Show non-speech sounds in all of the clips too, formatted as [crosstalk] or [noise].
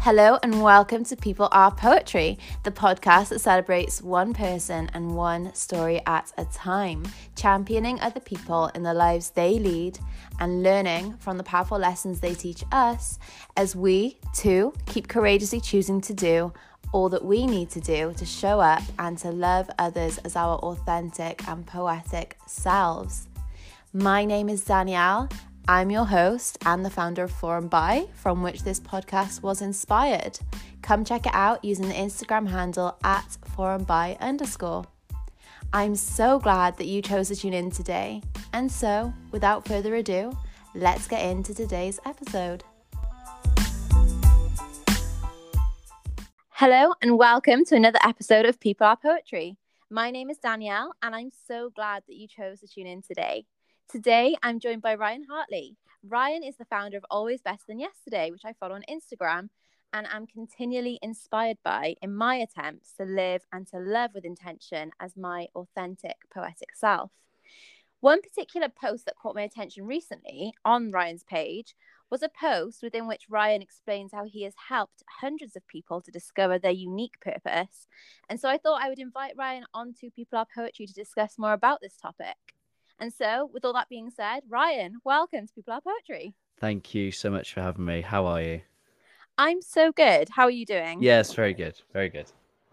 Hello, and welcome to People Are Poetry, the podcast that celebrates one person and one story at a time, championing other people in the lives they lead and learning from the powerful lessons they teach us as we, too, keep courageously choosing to do all that we need to do to show up and to love others as our authentic and poetic selves. My name is Danielle, I'm your host and the founder of Forum By, from which this podcast was inspired. Come check it out using the Instagram handle at Forum By underscore. I'm so glad that you chose to tune in today. And so, without further ado, let's get into today's episode. Hello, and welcome to another episode of People Are Poetry. My name is Danielle, and I'm so glad that you chose to tune in today. Today, I'm joined by Ryan Hartley. Ryan is the founder of Always Better Than Yesterday, which I follow on Instagram and am continually inspired by in my attempts to live and to love with intention as my authentic poetic self. One particular post that caught my attention recently on Ryan's page was a post within which Ryan explains how he has helped hundreds of people to discover their unique purpose. And so I thought I would invite Ryan onto People Are Poetry to discuss more about this topic. And so, with all that being said, Ryan, welcome to People Are Poetry. Thank you so much for having me. How are you? I'm so good. How are you doing? Yes, very good. Very good.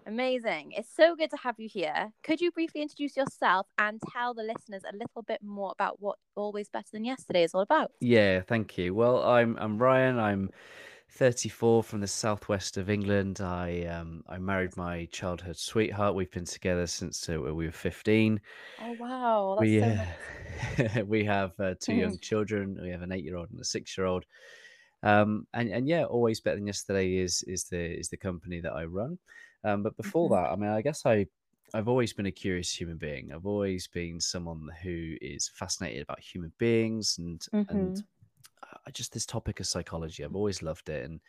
Amazing. It's so good to have you here. Could you briefly introduce yourself and tell the listeners a little bit more about what Always Better Than Yesterday is all about? Yeah, thank you. Well, I'm I'm Ryan. I'm 34 from the southwest of England. I um I married my childhood sweetheart. We've been together since uh, we were 15. Oh wow, that's we so uh, nice. [laughs] we have uh, two Mhm. young children. We have an eight-year-old and a six-year-old. Um, and and yeah, always better than yesterday is is the is the company that I run. Um, but before Mhm. that, I mean, I guess I I've always been a curious human being. I've always been someone who is fascinated about human beings and and Mhm. I just this topic of psychology. I've always loved it and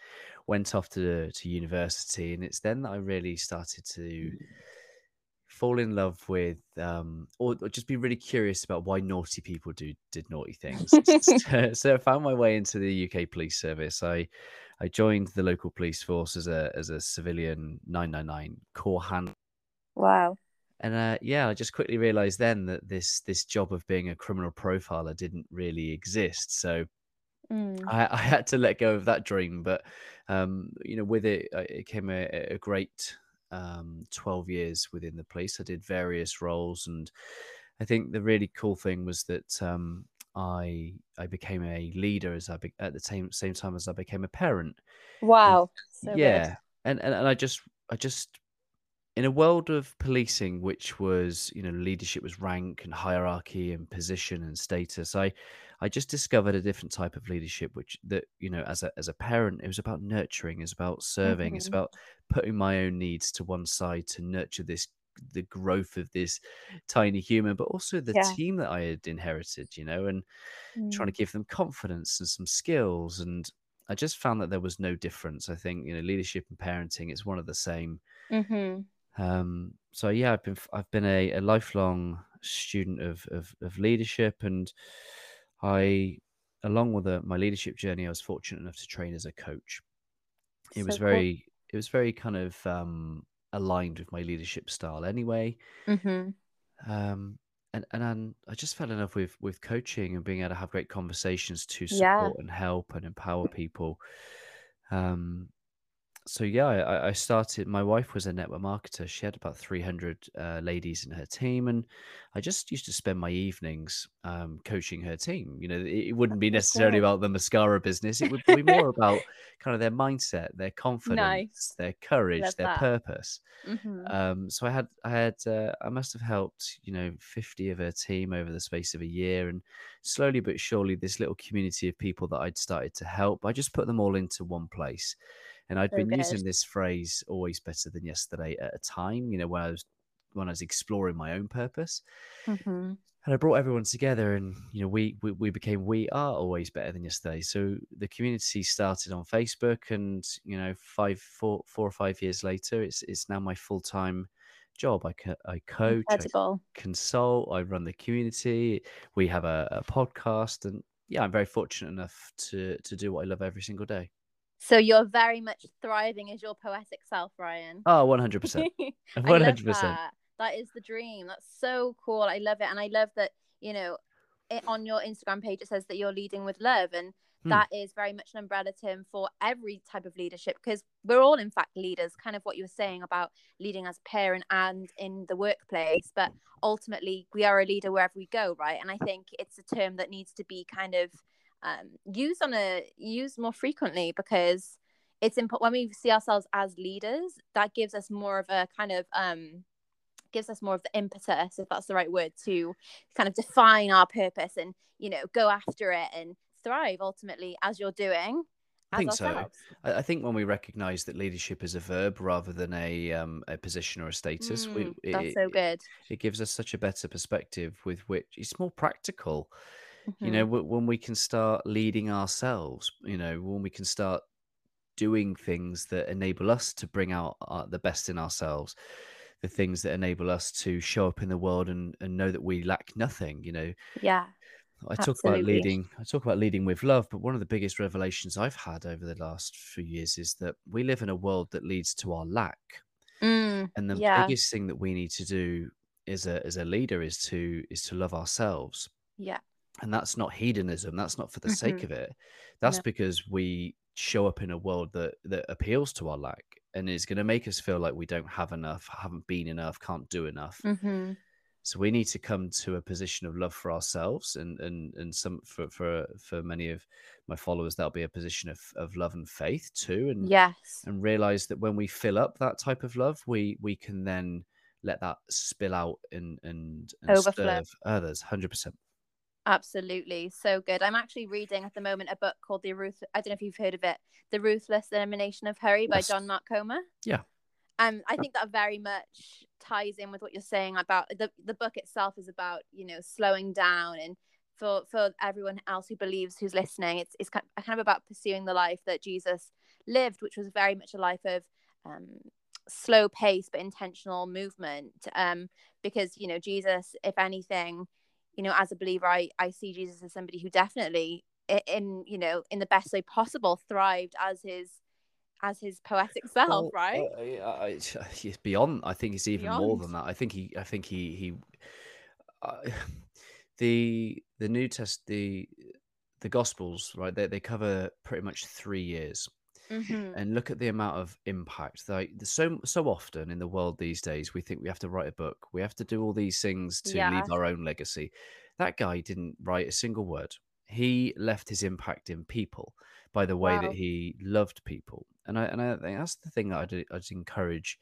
went off to to university, and it's then that I really started to fall in love with um or, or just be really curious about why naughty people do did naughty things [laughs] so, so i found my way into the uk police service i i joined the local police force as a as a civilian 999 core hand Wow. and uh, yeah i just quickly realized then that this this job of being a criminal profiler didn't really exist so Mm. I, I had to let go of that dream, but um, you know, with it, uh, it came a, a great um, twelve years within the police. I did various roles, and I think the really cool thing was that um, I I became a leader as I be, at the same same time as I became a parent. And Wow. So good. yeah, and, and and I just I just in a world of policing, which was you know leadership was rank and hierarchy and position and status, I I just discovered a different type of leadership, which that you know as a as a parent, it was about nurturing, it's about serving, it's Mhm. about putting my own needs to one side to nurture this the growth of this tiny human, but also the Yeah. team that I had inherited, you know, and trying to Mm. give them confidence and some skills and. I just found that there was no difference. I think you know leadership and parenting is one of the same. Mhm. Um, so yeah, I've been I've been a, a lifelong student of, of of leadership, and I, along with the, my leadership journey, I was fortunate enough to train as a coach. It was So cool. very it was very kind of um, aligned with my leadership style, anyway. Mhm. Um, and and then I just fell in love with with coaching and being able to have great conversations to Yeah. support and help and empower people. Um, so yeah, I, I started. My wife was a network marketer. She had about three hundred uh, ladies in her team, and I just used to spend my evenings um, coaching her team. You know, it, wouldn't be necessarily about the mascara business. It would be [laughs] more about kind of their mindset, their confidence, Nice. their courage, Love their that. purpose. Mhm. Um, so I had, I had, uh, I must have helped, you know, fifty of her team over the space of a year, and slowly but surely, this little community of people that I'd started to help, I just put them all into one place. And I'd So been good. using this phrase "always better than yesterday" at a time, you know, when I was when I was exploring my own purpose, Mhm. and I brought everyone together, and you know, we we, we became we are always better than yesterday. So the community started on Facebook, and you know, five, four, four or five years later, it's it's now my full time job. I co- I coach, I consult, I run the community. We have a, a podcast, and yeah, I'm very fortunate enough to to do what I love every single day. So you're very much thriving as your poetic self, Ryan. Oh, 100%. 100%. [laughs] that. that is the dream. That's so cool. I love it. And I love that, you know, it, on your Instagram page, it says that you're leading with love. And hmm. that is very much an umbrella term for every type of leadership because we're all, in fact, leaders, kind of what you were saying about leading as a parent and in the workplace. But ultimately, we are a leader wherever we go, right? And I think it's a term that needs to be kind of um, used on a used more frequently because it's important when we see ourselves as leaders that gives us more of a kind of um gives us more of the impetus if that's the right word to kind of define our purpose and you know go after it and thrive ultimately as you're doing I think ourselves. so. I think when we recognise that leadership is a verb rather than a um, a position or a status, mm, we, that's so good. It, it gives us such a better perspective with which it's more practical. Mm-hmm. You know, mm-hmm. when we can start leading ourselves, you know, when we can start doing things that enable us to bring out uh, the best in ourselves, the things that enable us to show up in the world and, and know that we lack nothing, you know. Yeah. I talk about leading. I talk about leading with love, but one of the biggest revelations I've had over the last few years is that we live in a world that leads to our lack, mm, and the yeah. biggest thing that we need to do as a as a leader is to is to love ourselves. Yeah, and that's not hedonism that's not for the mm-hmm. sake of it that's no. because we show up in a world that that appeals to our lack and is going to make us feel like we don't have enough haven't been enough can't do enough mm-hmm. so we need to come to a position of love for ourselves and and and some for for for many of my followers that'll be a position of, of love and faith too and yes and realize that when we fill up that type of love we we can then let that spill out and and, and serve others 100% Absolutely, so good. I'm actually reading at the moment a book called The Ruth. I don't know if you've heard of it, The Ruthless Elimination of Hurry by yes. John Mark Comer. Yeah. Um, I think that very much ties in with what you're saying about the the book itself is about you know slowing down and for for everyone else who believes who's listening, it's it's kind of about pursuing the life that Jesus lived, which was very much a life of um, slow pace but intentional movement. Um, because you know Jesus, if anything you know as a believer i i see jesus as somebody who definitely in you know in the best way possible thrived as his as his poetic self well, right? uh, he's beyond i think it's even beyond. more than that. I think he i think he he uh, [laughs] the the new test the the gospels right they, they cover pretty much three years Mm-hmm. and look at the amount of impact like so so often in the world these days we think we have to write a book we have to do all these things to yeah. leave our own legacy that guy didn't write a single word he left his impact in people by the way wow. that he loved people and i and i think that's the thing that i'd, I'd encourage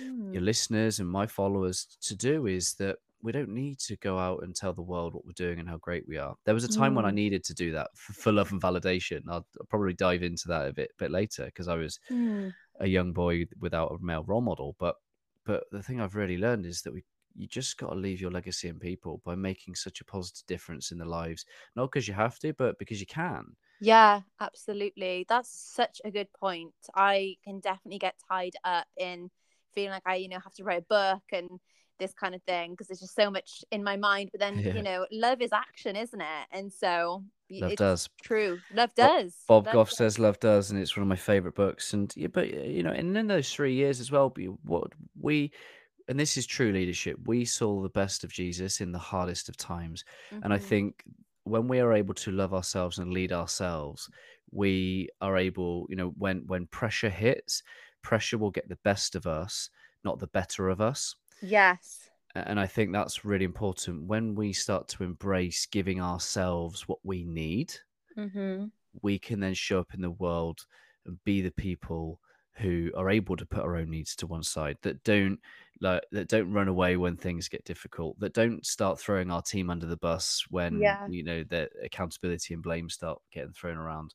mm. your listeners and my followers to do is that we don't need to go out and tell the world what we're doing and how great we are. There was a time mm. when I mm. needed to do that for, for love and validation. I'll, I'll, probably dive into that a bit bit later because I was mm. a young boy without a male role model. But but the thing I've really learned is that we you just got to leave your legacy in people by making such a positive difference in their lives, not because you have to, but because you can. Yeah, absolutely. That's such a good point. I can definitely get tied up in feeling like I, you know, have to write a book and this kind of thing because there's just so much in my mind. But then, yeah. you know, love is action, isn't it? And so love does. True. Love does. Bob, Bob Goff does. says love does, and it's one of my favorite books. And yeah, but you know, and in those three years as well, what we and this is true leadership. We saw the best of Jesus in the hardest of times, mm-hmm. and I mm-hmm. think when we are able to love ourselves and lead ourselves, we are able, you know, when when pressure hits, pressure will get the best of us, not the better of us. Yes. And I think that's really important when we start to embrace giving ourselves what we need. Mm-hmm. We can then show up in the world and be the people who are able to put our own needs to one side that don't like that don't run away when things get difficult that don't start throwing our team under the bus when yeah. you know the accountability and blame start getting thrown around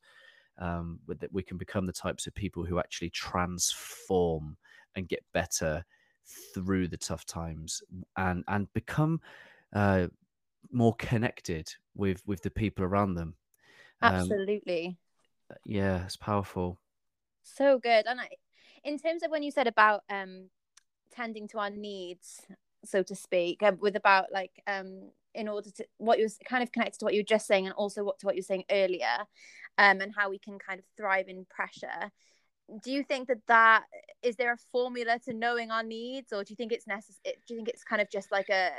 um that we can become the types of people who actually transform and get better through the tough times and and become uh, more connected with with the people around them. Um, Absolutely. Yeah, it's powerful. So good. And I, in terms of when you said about um tending to our needs, so to speak, um, with about like um in order to what you was kind of connected to what you were just saying and also what to what you were saying earlier um and how we can kind of thrive in pressure do you think that that is there a formula to knowing our needs or do you think it's necessary do you think it's kind of just like a,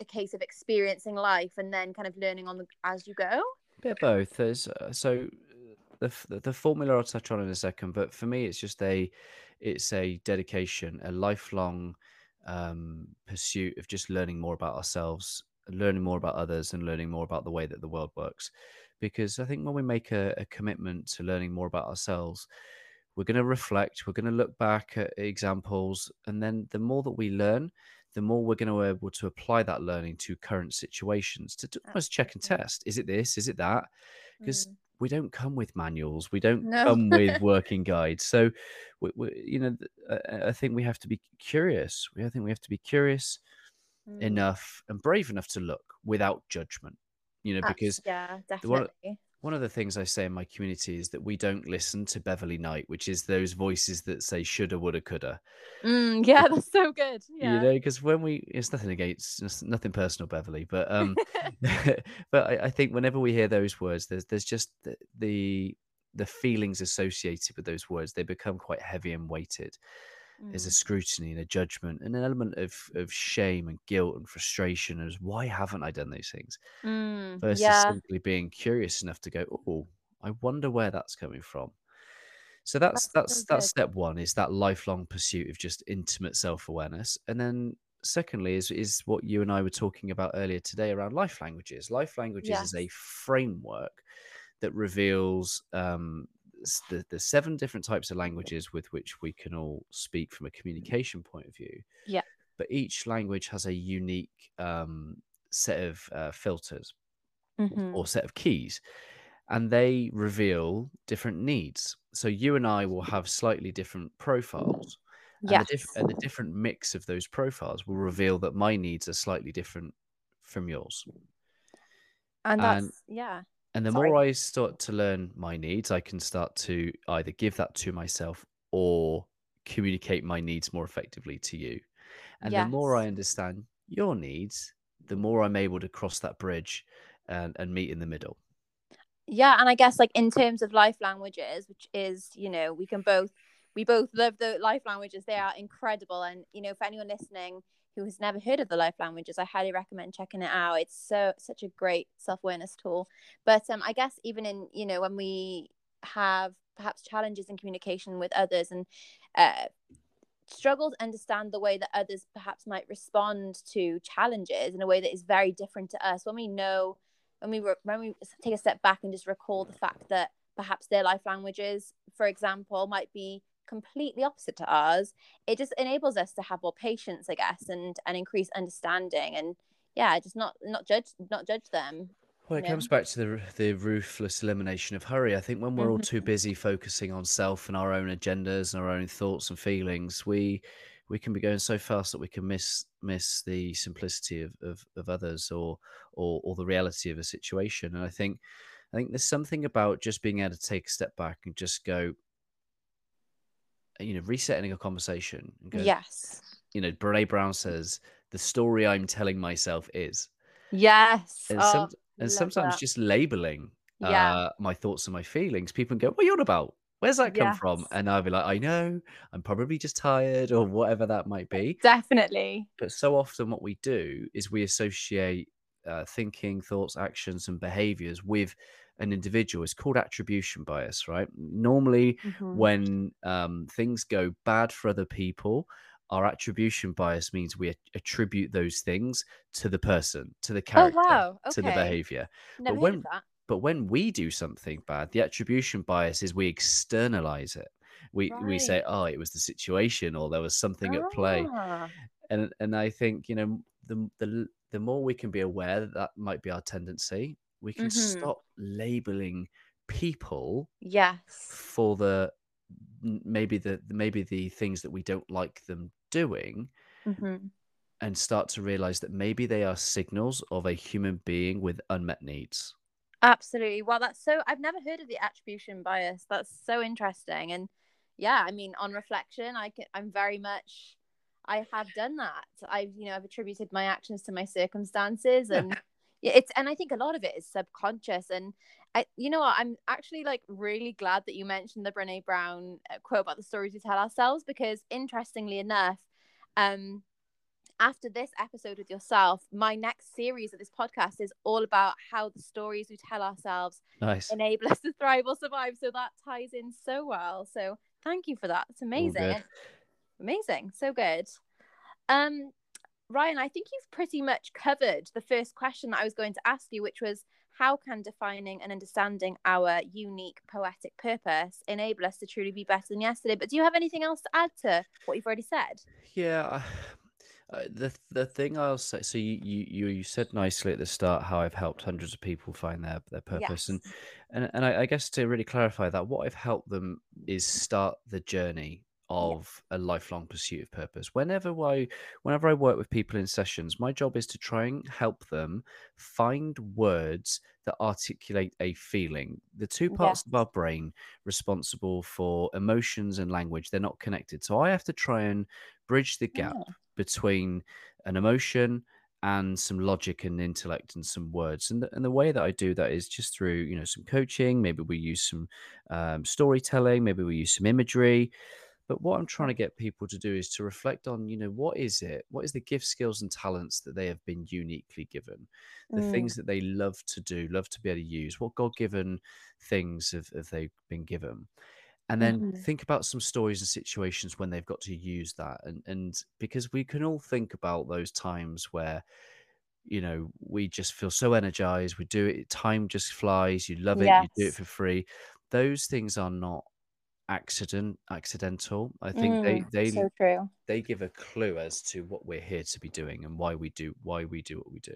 a case of experiencing life and then kind of learning on the as you go? Bit of both. There's uh, so the, the the formula i'll touch on in a second but for me it's just a it's a dedication a lifelong um, pursuit of just learning more about ourselves learning more about others and learning more about the way that the world works. Because i think when we make a, a commitment to learning more about ourselves we're going to reflect we're going to look back at examples and then the more that we learn the more we're going to be able to apply that learning to current situations to almost check and test is it this is it that because mm. we don't come with manuals we don't no. come with [laughs] working guides so we, we, you know I, I, think we have to be curious we i think we have to be curious mm. enough and brave enough to look without judgment you know because yeah definitely one of the things I say in my community is that we don't listen to Beverley Knight, which is those voices that say shoulda, woulda, coulda. Mm, yeah, that's so good. Yeah. You know, because when we, it's nothing against, nothing personal, Beverley, but um, [laughs] [laughs] but I, I, think whenever we hear those words, there's there's just the, the the feelings associated with those words. They become quite heavy and weighted. Mm. There's a scrutiny and a judgment and an element of of shame and guilt and frustration as why haven't I done those things? Mm, versus yeah. simply being curious enough to go, oh, I wonder where that's coming from. So that's that's that's, that's step one is that lifelong pursuit of just intimate self-awareness. And then secondly is is what you and I were talking about earlier today around life languages. Life languages yes. is a framework that reveals um, the, the seven different types of languages with which we can all speak from a communication point of view. Yeah. But each language has a unique um, set of uh, filters mm-hmm. or set of keys, and they reveal different needs. So you and I will have slightly different profiles. And, yes. the diff- and the different mix of those profiles will reveal that my needs are slightly different from yours. And that's, and, yeah and the Sorry. more I start to learn my needs, I can start to either give that to myself or communicate my needs more effectively to you. And yes. the more I understand your needs, the more I'm able to cross that bridge and, and meet in the middle. Yeah, and I guess like in terms of life languages, which is, you know, we can both we both love the life languages. They are incredible. And you know, for anyone listening who has never heard of the life languages, I highly recommend checking it out. It's so such a great self awareness tool. But um, I guess even in you know when we have perhaps challenges in communication with others and uh, struggle to understand the way that others perhaps might respond to challenges in a way that is very different to us when we know when we re- when we take a step back and just recall the fact that perhaps their life languages for example might be completely opposite to ours it just enables us to have more patience i guess and and increase understanding and yeah just not not judge not judge them well, it know? comes back to the the ruthless elimination of hurry. I think when we're all too mm-hmm. busy focusing on self and our own agendas and our own thoughts and feelings, we we can be going so fast that we can miss miss the simplicity of, of, of others or, or or the reality of a situation. And I think I think there's something about just being able to take a step back and just go, you know, resetting a conversation. Go, yes. You know, Brene Brown says, the story I'm telling myself is. Yes. And, oh, some, and sometimes that. just labeling yeah. uh, my thoughts and my feelings, people go, what are you on about? Where's that come yes. from? And I'll be like, I know, I'm probably just tired or whatever that might be. Definitely. But so often what we do is we associate uh, thinking, thoughts, actions, and behaviors with an individual is called attribution bias, right? Normally, mm-hmm. when um, things go bad for other people, our attribution bias means we attribute those things to the person, to the oh, character, oh, wow. okay. to the behavior. Never but when that. but when we do something bad, the attribution bias is we externalize it. We right. we say, oh, it was the situation, or there was something ah. at play. Ah. And and I think you know the the the more we can be aware that that might be our tendency, we can mm-hmm. stop labeling people yes. for the maybe the maybe the things that we don't like them doing mm-hmm. and start to realize that maybe they are signals of a human being with unmet needs. Absolutely. Well that's so i've never heard of the attribution bias. That's so interesting. And yeah i mean on reflection i can i'm very much i have done that. I've you know i've attributed my actions to my circumstances [laughs] and it's and i think a lot of it is subconscious and I, you know what i'm actually like really glad that you mentioned the brene brown uh, quote about the stories we tell ourselves because interestingly enough um after this episode with yourself my next series of this podcast is all about how the stories we tell ourselves nice. enable us to thrive or survive so that ties in so well so thank you for that it's amazing. Amazing so good. Um Ryan, I think you've pretty much covered the first question that I was going to ask you, which was how can defining and understanding our unique poetic purpose enable us to truly be better than yesterday? But do you have anything else to add to what you've already said? Yeah. Uh, the the thing I'll say, so you, you you said nicely at the start how I've helped hundreds of people find their their purpose, yes. and and and I, I, guess to really clarify that, what I've helped them is start the journey of yeah. a lifelong pursuit of purpose. Whenever I whenever I work with people in sessions, my job is to try and help them find words that articulate a feeling. The two parts of our brain responsible for emotions and language, they're not connected. So I have to try and bridge the gap oh. between an emotion and some logic and intellect and some words and the, and the way that i do that is just through you know some coaching maybe we use some um, storytelling maybe we use some imagery but what I'm trying to get people to do is to reflect on, you know, what is it? What is the gift, skills, and talents that they have been uniquely given? The mm. things that they love to do, love to be able to use. What God given things have, have they been given? And then mm. think about some stories and situations when they've got to use that. And and because we can all think about those times where you know we just feel so energized we do it time just flies you love it yes. you do it for free those things are not accident accidental i think mm, they they so true. they give a clue as to what we're here to be doing and why we do why we do what we do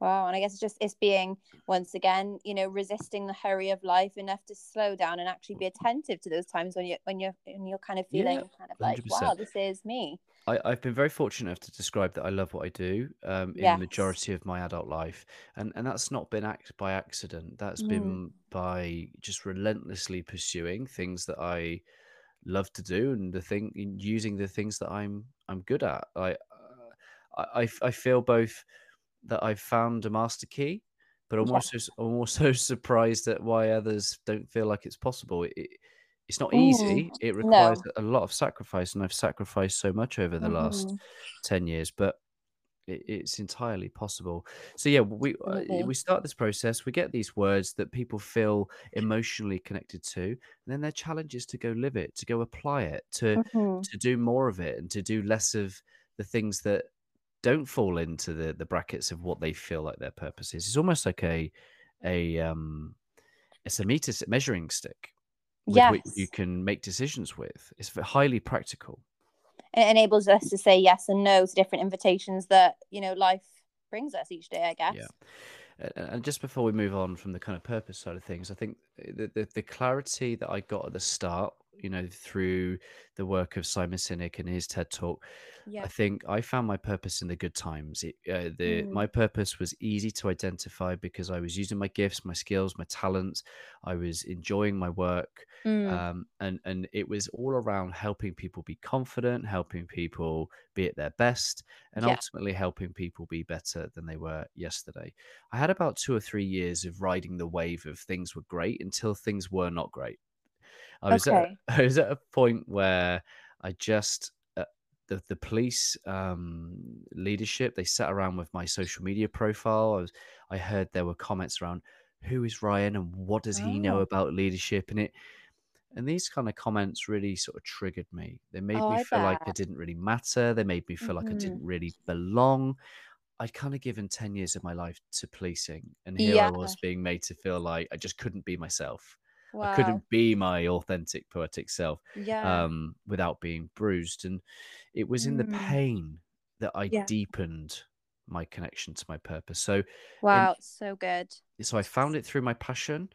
wow and i guess it's just it's being once again you know resisting the hurry of life enough to slow down and actually be attentive to those times when you when you're when you're kind of feeling yeah, kind of like 100%. wow this is me I, have been very fortunate enough to describe that I love what I do um, in yes. the majority of my adult life, and and that's not been act by accident. That's mm. been by just relentlessly pursuing things that I love to do, and the thing using the things that I'm I'm good at. I uh, I, I feel both that I've found a master key, but I'm also I'm also [laughs] surprised at why others don't feel like it's possible. It, it's not easy. Mm, it requires no. a lot of sacrifice, and I've sacrificed so much over the mm-hmm. last ten years. But it, it's entirely possible. So yeah, we uh, we start this process. We get these words that people feel emotionally connected to, and then their challenge is to go live it, to go apply it, to mm-hmm. to do more of it, and to do less of the things that don't fall into the the brackets of what they feel like their purpose is. It's almost like a a um it's a meter measuring stick with yes. which you can make decisions with. It's highly practical. It enables us to say yes and no to different invitations that you know life brings us each day. I guess. Yeah. And just before we move on from the kind of purpose side of things, I think the, the, the clarity that I got at the start you know, through the work of Simon Sinek and his TED talk, yeah. I think I found my purpose in the good times. It, uh, the mm. my purpose was easy to identify because I was using my gifts, my skills, my talents. I was enjoying my work, mm. um, and and it was all around helping people be confident, helping people be at their best, and yeah. ultimately helping people be better than they were yesterday. I had about two or three years of riding the wave of things were great until things were not great. I was okay. at, [laughs] I was at a point where I just uh, the the police um, leadership they sat around with my social media profile. I was I heard there were comments around who is Ryan and what does he know oh. about leadership and it and these kind of comments really sort of triggered me. They made oh, me I feel bet. like it didn't really matter. They made me feel mm-hmm. like I didn't really belong. I'd kind of given 10 years of my life to policing, and here yeah. I was being made to feel like I just couldn't be myself. Wow. I couldn't be my authentic poetic self yeah. um, without being bruised. And it was in mm. the pain that I yeah. deepened my connection to my purpose. So wow, in, so good. So I found it through my passion.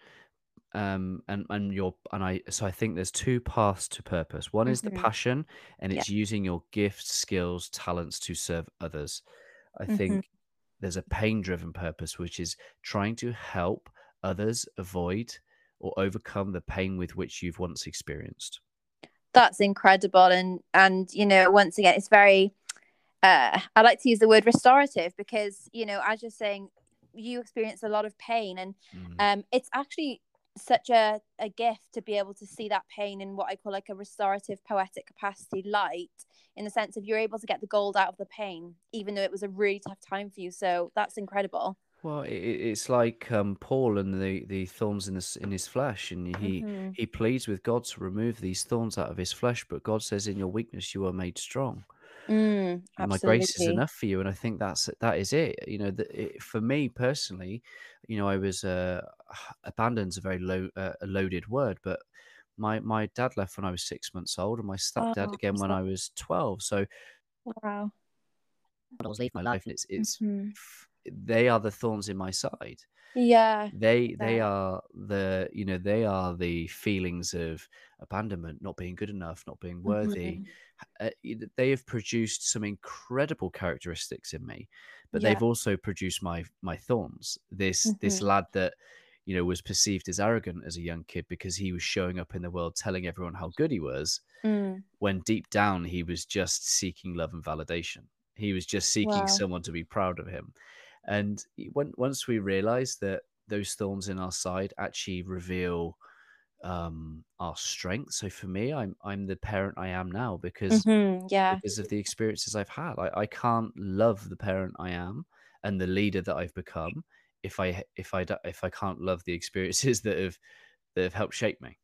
Um and and your and I so I think there's two paths to purpose. One mm-hmm. is the mm-hmm. passion and it's yeah. using your gifts, skills, talents to serve others. I mm-hmm. think there's a pain driven purpose which is trying to help others avoid or overcome the pain with which you've once experienced? That's incredible. And and you know once again it's very uh, I like to use the word restorative because you know, as you're saying, you experience a lot of pain, and Mm. um, it's actually such a, a gift to be able to see that pain in what I call like a restorative poetic capacity light in the sense of you're able to get the gold out of the pain even though it was a really tough time for you. So that's incredible Well, it, it- it's like um, Paul and the, the thorns in his in his flesh, and he Mhm. he pleads with God to remove these thorns out of his flesh. But God says, "In your weakness, you are made strong, mm, and my grace is enough for you." And I think that's that is it. You know, that it, for me personally, you know, I was uh, [sighs] abandoned's a very low uh, a loaded word, but my my dad left when I was six months old, and my stepdad Oh, again I'm when I was twelve. So wow I was leaving my life, and it's it's Mhm. They are the thorns in my side. yeah they they Yeah. are the you know they are the feelings of abandonment not being good enough not being worthy Mhm. uh, they have produced some incredible characteristics in me but Yeah. they've also produced my my thorns this this Mhm. lad that you know was perceived as arrogant as a young kid because he was showing up in the world telling everyone how good he was Mm, when deep down he was just seeking love and validation. He was just seeking Wow. someone to be proud of him. And when, once we realize that those thorns in our side actually reveal um, our strength. So for me, I'm I'm the parent I am now because mhm, yeah because of the experiences I've had. I, I can't love the parent I am and the leader that I've become if I if I if I can't love the experiences [laughs] that have that have helped shape me.